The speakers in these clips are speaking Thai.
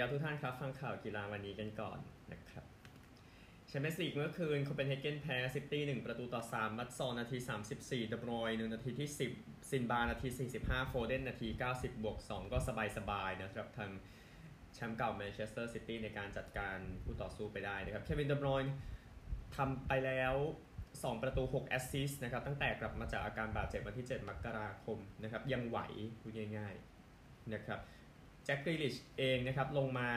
ดีครับทุกท่านครับ ฟังข่าวกีฬาวันนี้กันก่อนนะครับแชมเปี้ยนส์ลีกเมื่อคืนโคเปนเฮเกนแพ้ซิตี้1ประตูต่อ3มัตต์สันนาที 34 เดอ บรอยน์นาทีที่ 10 ซิลวานาที 45 โฟเดนนาที 90 บวก 2 ก็สบายๆนะครับทางแชมป์เก่าแมนเชสเตอร์ซิตี้ในการจัดการคู่ต่อสู้ไปได้นะครับ เควินเดอ บรอยน์ทำไปแล้ว 2 ประตู 6 แอสซิสต์นะครับ ตั้งแต่กลับมาจากอาการบาดเจ็บวันที่ 7 มกราคมนะครับ ยังไหวพูดง่ายๆนะครับ แจ็คกรีลิชเองนะครับลงมา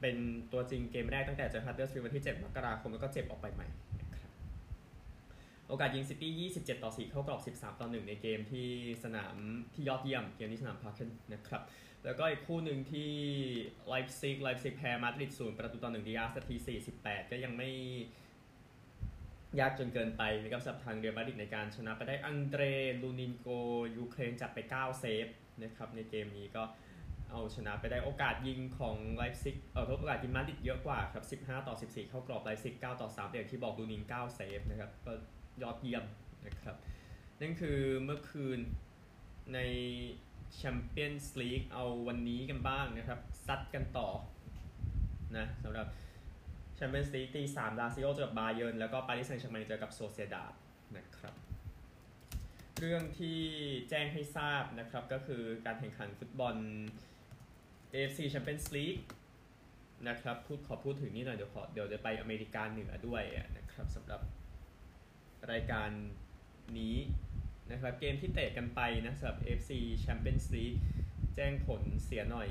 เป็นตัวจริงเกมแรกตั้งแต่เจอฮัดเดอร์สฟิลด์วันที่ 7 มกราคมแล้วก็เจ็บออกไปใหม่นะครับโอกาสยิงซิตี้ 27 ต่อ 4 เข้ากรอบ 13 ต่อ 1 ในเกมที่สนามที่ยอดเยี่ยม เกมที่สนามพาร์เคนนะครับแล้วก็อีกคู่หนึ่งที่ไลป์ซิกไลป์ซิกแพ้มาดริดศูนย์ประตูต่อ1ดิอาซนาที 48 ก็ยังไม่ยากเย็นเกินไปนะครับสำหรับทางเรียลมาดริดในการชนะไปได้อังเดรลูนินโกล์ยูเครนจับไป 9 เซฟนะครับในเกมนี้ก็ เอาชนะไปได้โอกาสยิงของไลป์ซิกเออโอกาสยิงมาดริดเยอะกว่าครับ 15 ต่อ 14 เข้ากรอบไลป์ซิก 9 ต่อ3แต่อย่างที่บอกลูนิน9เซฟนะครับ ก็ยอดเยี่ยมนะครับ นั่นคือเมื่อคืนในแชมเปี้ยนส์ลีกเอาวันนี้กันบ้างนะครับ ซัดกันต่อนะสำหรับแชมเปี้ยนส์ลีกตีสามลาซิโอเจอกับบาเยิร์นแล้วก็ปารีสแซงต์แชร์กแมงเจอกับโซเซดาดนะครับ เรื่องที่แจ้งให้ทราบนะครับก็คือการแข่งขันฟุตบอล AFC Champions League นะครับพูดขอพูดถึงนี่หน่อยเดี๋ยวขอเดี๋ยวจะไปอเมริกาเหนือด้วยนะครับสำหรับรายการนี้นะครับเกมที่เตะกันไปนะสำหรับ AFC Champions League แจ้งผลเสียหน่อย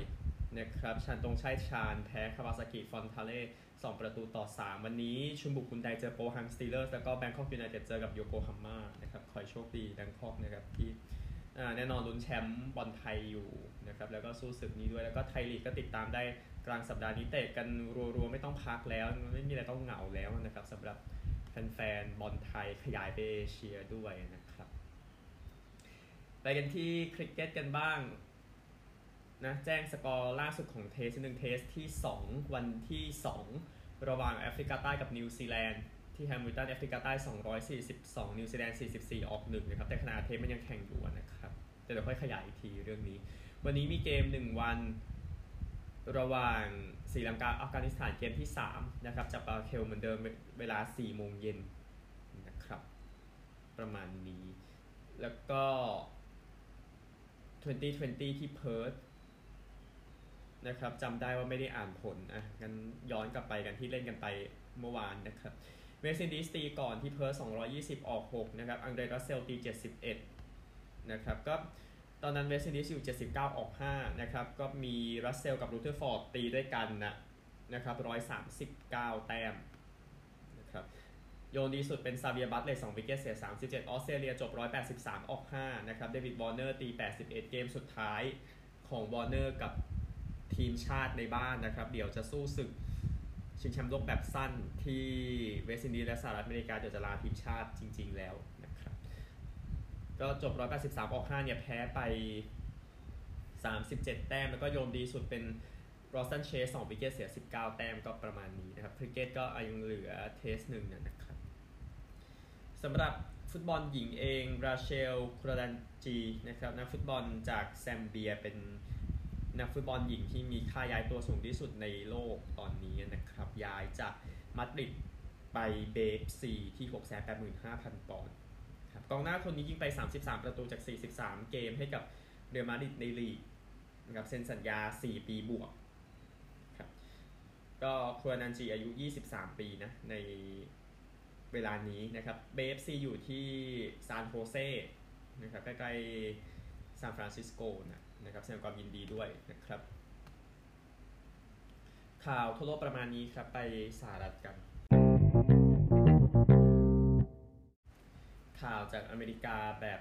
นะครับชันตรงชัยชาญแพ้คาวาซากิฟอนทาเล่2ประตูต่อ 3 วันนี้ชุนบุกฮุนไดเจอโปฮังสตีเลอร์แล้วก็แบงคอกยูไนเต็ดเจอกับโยโกฮาม่านะครับคอยโชคดีแบงคอกนะครับที่ แน่นอนลุ้นแชมป์บอลไทยอยู่นะครับแล้วก็สู้ศึกนี้ด้วยแล้วก็ไทยลีกก็ติดตามได้กลางสัปดาห์นี้เตะกันรัวๆไม่ต้องพักแล้วไม่มีอะไรต้องเหงาแล้วนะครับสำหรับแฟนๆบอลไทยขยายไปเอเชียด้วยนะครับไปกันที่คริกเก็ตกันบ้างนะแจ้งสกอร์ล่าสุดของ test หนึ่ง test ที่ 2 วันที่ 2 ระหว่างแอฟริกาใต้กับนิวซีแลนด์ ที่แฮมิลตันแอฟริกาใต้ 242 นิวซีแลนด์ 44 ออก1นะครับ แต่ขณะ test มันยังแข่งอยู่นะครับแต่เดี๋ยวค่อยขยายอีกทีเรื่องนี้ วันนี้มีเกม 1 วันระหว่างศรีลังกาอัฟกานิสถานเกมที่ 3 นะครับจัดปาเลเคเลเหมือนเดิมเวลา 4 โมงเย็นนะครับ ประมาณนี้ แล้วก็ 2020 ที่เพิร์ธนะครับจำได้ว่าไม่ได้อ่านผลอะงั้นย้อนกลับไปกันที่เล่นกันไปเมื่อวานนะครับ เวสต์อินดีสตีก่อนที่เพิร์ท220 ออก 6 นะครับ อังเดรรัสเซลตี 71 นะครับ ก็ตอนนั้นเวสต์อินดีสอยู่ 79 ออก 5 นะครับ ก็มีรัสเซลกับรูเทอร์ฟอร์ดตีด้วยกันนะนะครับ 139 แต้มนะครับโยนดีสุดเป็นซาเวียร์บาร์ตเล็ตต์ 2 wicket เสีย 37 ออสเตรเลียจบ 183 ออก 5 นะครับ เดวิดวอร์เนอร์ตี 81 เกมสุดท้ายของวอร์เนอร์กับทีมชาติในบ้านนะครับ เดี๋ยวจะสู้ศึก ชิงแชมป์โลกแบบสั้นที่เวสต์อินดีสและสหรัฐอเมริกาเดี๋ยวจะลาทีมชาติจริง ๆ แล้วนะครับก็จบ 183 ออก 5 เนี่ยแพ้ไป 37 แต้ม แล้วก็โยนดีสุดเป็นรอสตันเชส2 wicket เสีย 19 แต้มก็ประมาณนี้นะครับคริกเก็ตก็ยังเหลือ test หนึ่งนะครับสำหรับฟุตบอลหญิงเองราเชลคุนดานันจีนะครับนักฟุตบอลจากแซมเบียเป็น นักฟุตบอลหญิงที่มีค่าย้ายตัวสูงที่สุดในโลกตอนนี้นะครับ ย้ายจากมาดริดไปเบย์เอฟซีที่ 685,000 ปอนด์ครับกองหน้าคนนี้ยิงไป 33 ประตูจาก 43 เกมให้กับเรอัลมาดริดในลีกนะครับเซ็นสัญญา 4 ปีบวกครับก็ควรนันจีอายุ 23 ปีนะในเวลานี้นะครับเบฟซีอยู่ที่ซานโฮเซนะครับใกล้ๆซานฟรานซิสโกนะ นะครับแสดงความยินดีด้วยนะครับ ข่าวทั่วโลกประมาณนี้ครับไปสหรัฐกัน ข่าวจากอเมริกาแบบ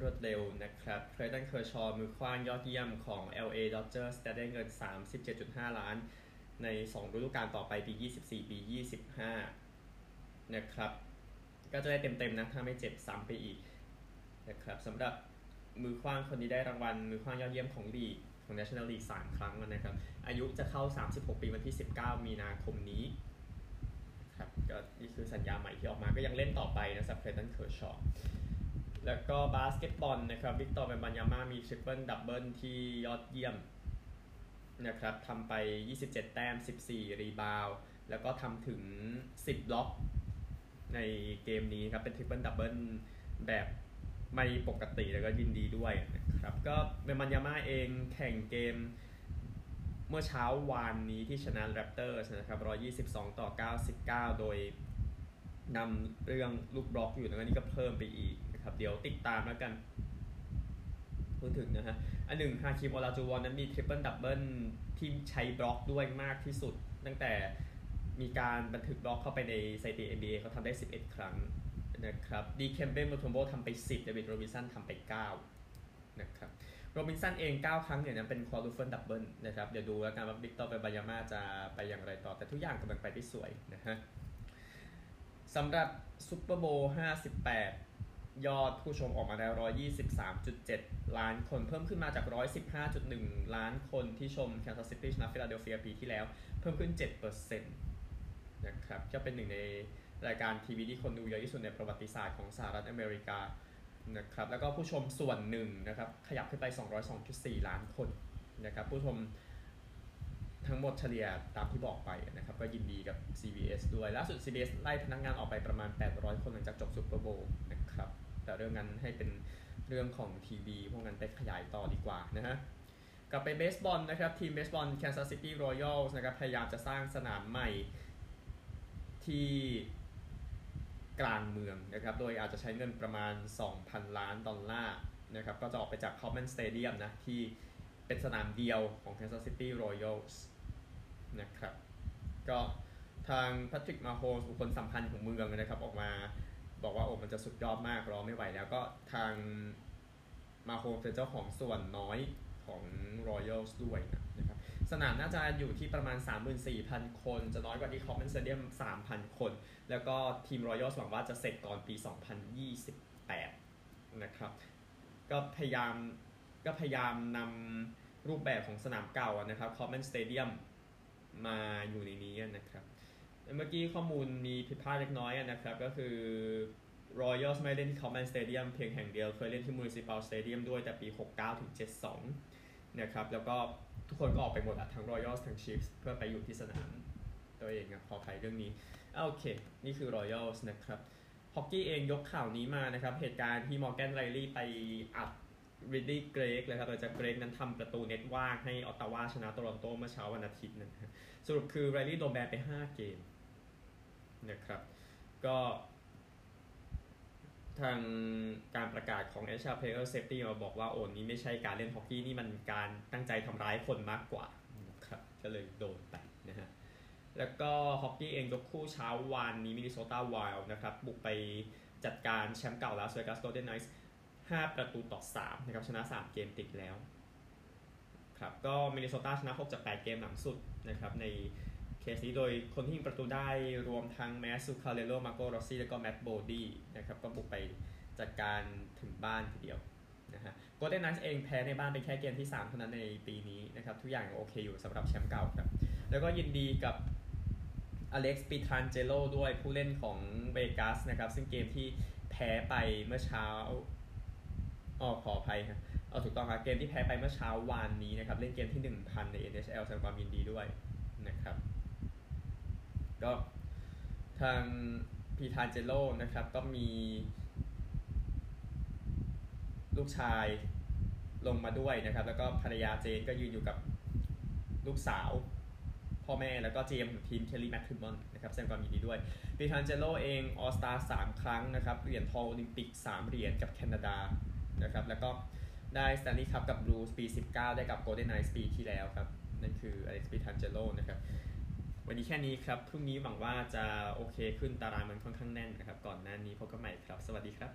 รวดเร็วนะครับเครตันเคอร์ชอมือคว้างยอดเยี่ยมของ LA Dodgers จะได้เงิน 37.5 ล้าน ใน 2 ฤดูกาลต่อไปปี 24 ปี 25 นะครับ ก็จะได้เต็มๆนะ ถ้าไม่เจ็บซ้ำไปอีกนะครับสำหรับ มือคว้างคนนี้ได้รางวัล มือคว้างยอดเยี่ยมของลีกของ National League 3 ครั้งนะครับ อายุจะเข้า 36 ปีวันที่ 19 มีนาคมนี้ครับก็นี่คือสัญญาใหม่ที่ออกมาก็ยังเล่นต่อไปนะสำหรับเคลย์ตันเคอร์ชอว์แล้วก็บาสเกตบอลนะครับวิกตอร์เวมบันยาม่ามี triple-double ที่ยอดเยี่ยมนะครับทำไป 27 แต้ม 14 rebound แล้วก็ทำถึง 10 บล็อกในเกมนี้ครับ เป็น triple-double แบบ ไม่ปกติแล้วก็ยินดีด้วยนะครับก็เวมบันยาม่าเองแข่งเกมเมื่อเช้าวานนี้ที่ชนะแรปเตอร์นะครับ 122 ต่อ 99 โดยนำเรื่องลูกบล็อกอยู่แล้วนี่ก็เพิ่มไปอีกนะครับเดี๋ยวติดตามแล้วกันพูดถึงนะฮะอันหนึ่งฮาคีมโอลาจูวอนนั้นมี triple-double ที่ใช้บล็อกด้วยมากที่สุด ตั้งแต่มีการบันทึกบล็อกเข้าไปในสถิติ NBA เขาทำได้ 11 ครั้ง นะครับดิเคมเบ้มูทอมโบทำไป 10 เดวิดโรบินสันทำไป 9 นะครับโรบินสันเอง 9 ครั้งเนี่ยนั้นเป็น quadruple-double นะครับ เดี๋ยวดูแล้วกันว่าวิกตอร์เวมบันยาม่าจะไปอย่างไรต่อแต่ทุกอย่างกำลังไปได้สวยนะฮะสำหรับซูเปอร์โบวล์58 ยอดผู้ชมออกมาแล้ว 123.7 ล้านคนเพิ่มขึ้นมาจาก 115.1 ล้านคนที่ชม Kansas City ชนะฟิลาเดลเฟียปีที่แล้ว เพิ่มขึ้น 7%นะครับก็เป็นหนึ่งใน รายการทีวีที่คนดูเยอะที่สุดในประวัติศาสตร์ของสหรัฐอเมริกานะครับแล้วก็ผู้ชมส่วนหนึ่งนะครับขยับขึ้นไป 202.4 ล้านคนนะครับผู้ชมทั้งหมดเฉลี่ยตามที่บอกไปนะครับก็ยินดีกับ CBS ด้วยล่าสุด CBS ไล่พนักงานออกไปประมาณ 800 คนหลังจากจบซูเปอร์โบว์นะครับแต่เรื่องนั้นให้เป็นเรื่องของทีวีพวกนั้นไปขยายต่อดีกว่านะฮะกลับไปเบสบอลนะครับ ทีมเบสบอล Kansas City Royals นะครับพยายามจะสร้างสนามใหม่ที่ กลางเมืองนะครับ โดยอาจจะใช้เงินประมาณ 2,000 ล้านดอลลาร์นะครับ ก็จะออกไปจาก Common Stadium นะ ที่เป็นสนามเดียวของ Kansas City Royals นะครับ ก็ทางแพทริกมาโฮสบุคคลสัมพันธ์ของเมืองนะครับ ออกมาบอกว่าโอ้มันจะสุดยอดมากรอไม่ไหวแล้วก็ทางมาโฮเป็นเจ้าของส่วนน้อยของ Royals ด้วยนะ สนามน่าจะอยู่ที่ประมาณ 34,000 คน จะน้อยกว่าที่ Common Stadium 3,000 คน แล้วก็ทีม Royals หวังว่าจะเสร็จก่อนปี 2028 นะครับ ก็พยายามก็พยายามนำรูปแบบของสนามเก่านะครับ Common Stadium มาอยู่ในนี้นะครับ เมื่อกี้ข้อมูลมีผิดพลาดเล็กน้อยนะครับ ก็คือ Royals ไม่เล่นที่ Common Stadium เพียงแห่งเดียว เคยเล่นที่ Municipal Stadium ด้วยแต่ปี 69 ถึง 72 นะครับ แล้วก็ ทุกคนก็ออกไปหมดอะทั้ง Royals ทั้ง Chiefs เพื่อไปอยู่ที่สนามตัวเองนะขออภัยเรื่องนี้โอเค นี่คือ Royals นะครับฮอกกี้เองยกข่าวนี้มานะครับ เหตุการณ์ที่มอร์แกนไรลี่ไปอัดริดดี้เกรกเลยครับโดยจากเกรกนั้นทำประตูเน็ตว่างให้ออตตาวาชนะโตรอนโตเมื่อเช้าวันอาทิตย์นะครับสรุปคือไรลี่โดนแบนไป 5 เกมนะครับก็ ทางการประกาศของ NHL Player Safety มาบอกว่าอันนี้ไม่ใช่การเล่นฮอกกี้นี่มันการตั้งใจทำร้ายคนมากกว่าครับก็เลยโดนไปนะฮะแล้วก็ฮอกกี้เองยกคู่เช้าวานนี้มินนิโซตาไวลด์นะครับบุกไปจัดการแชมป์เก่าลาสเวกัสโกลเดนไนท์5ประตูต่อ3นะครับชนะ 3 เกมติดแล้วครับก็มินนิโซตาชนะ 6 จาก 8 เกมหลังสุดนะครับใน เคสนี้โดยคนที่ยิงประตูได้รวมทั้งแมตส์ซุคคาเรลโลมาร์โกรอสซี่แล้วก็แมตต์โบลดี้นะครับก็บุกไปจัดการถึงบ้านทีเดียวนะฮะโกลเด้นไนท์เองแพ้ในบ้านเป็นแค่เกมที่ 3 เท่านั้นในปีนี้นะครับทุกอย่างโอเคอยู่สำหรับแชมป์เก่าครับ แล้วก็ยินดีกับอเล็กซ์ปีทรานเจโลด้วยผู้เล่นของเวกัสนะครับ ซึ่งเกมที่แพ้ไปเมื่อเช้าอ๋อขออภัยครับเอาถูกต้องครับเกมที่แพ้ไปเมื่อเช้าวานนี้นะครับ เล่นเกมที่ 1,000 ใน NHL แสดงความยินดีด้วยนะครับ ก็ทางพีทานเจโลนะครับ ก็มี ลูกชายลงมาด้วยนะครับ แล้วก็ภรรยาเจนก็ยืนอยู่กับลูกสาว พ่อแม่แล้วก็เจมของทีมเคลลี่แมคคิมมอนนะครับแสดงความยินดีด้วยปีทานเจโลเองออสตาสามครั้งนะครับ เหรียญทองโอลิมปิก 3 เหรียญกับแคนาดานะครับแล้วก็ได้สแตนลีย์คัพกับบลูสปี 19 ได้กับโกลเด้นไนท์ปีที่แล้วครับ นั่นคืออเล็กซ์ปีทรานเจโลนะครับ วันนี้แค่นี้ครับ พรุ่งนี้หวังว่าจะโอเคขึ้นตารางมันค่อนข้างแน่นนะครับ ก่อนหน้านี้พบกันใหม่ครับ สวัสดีครับ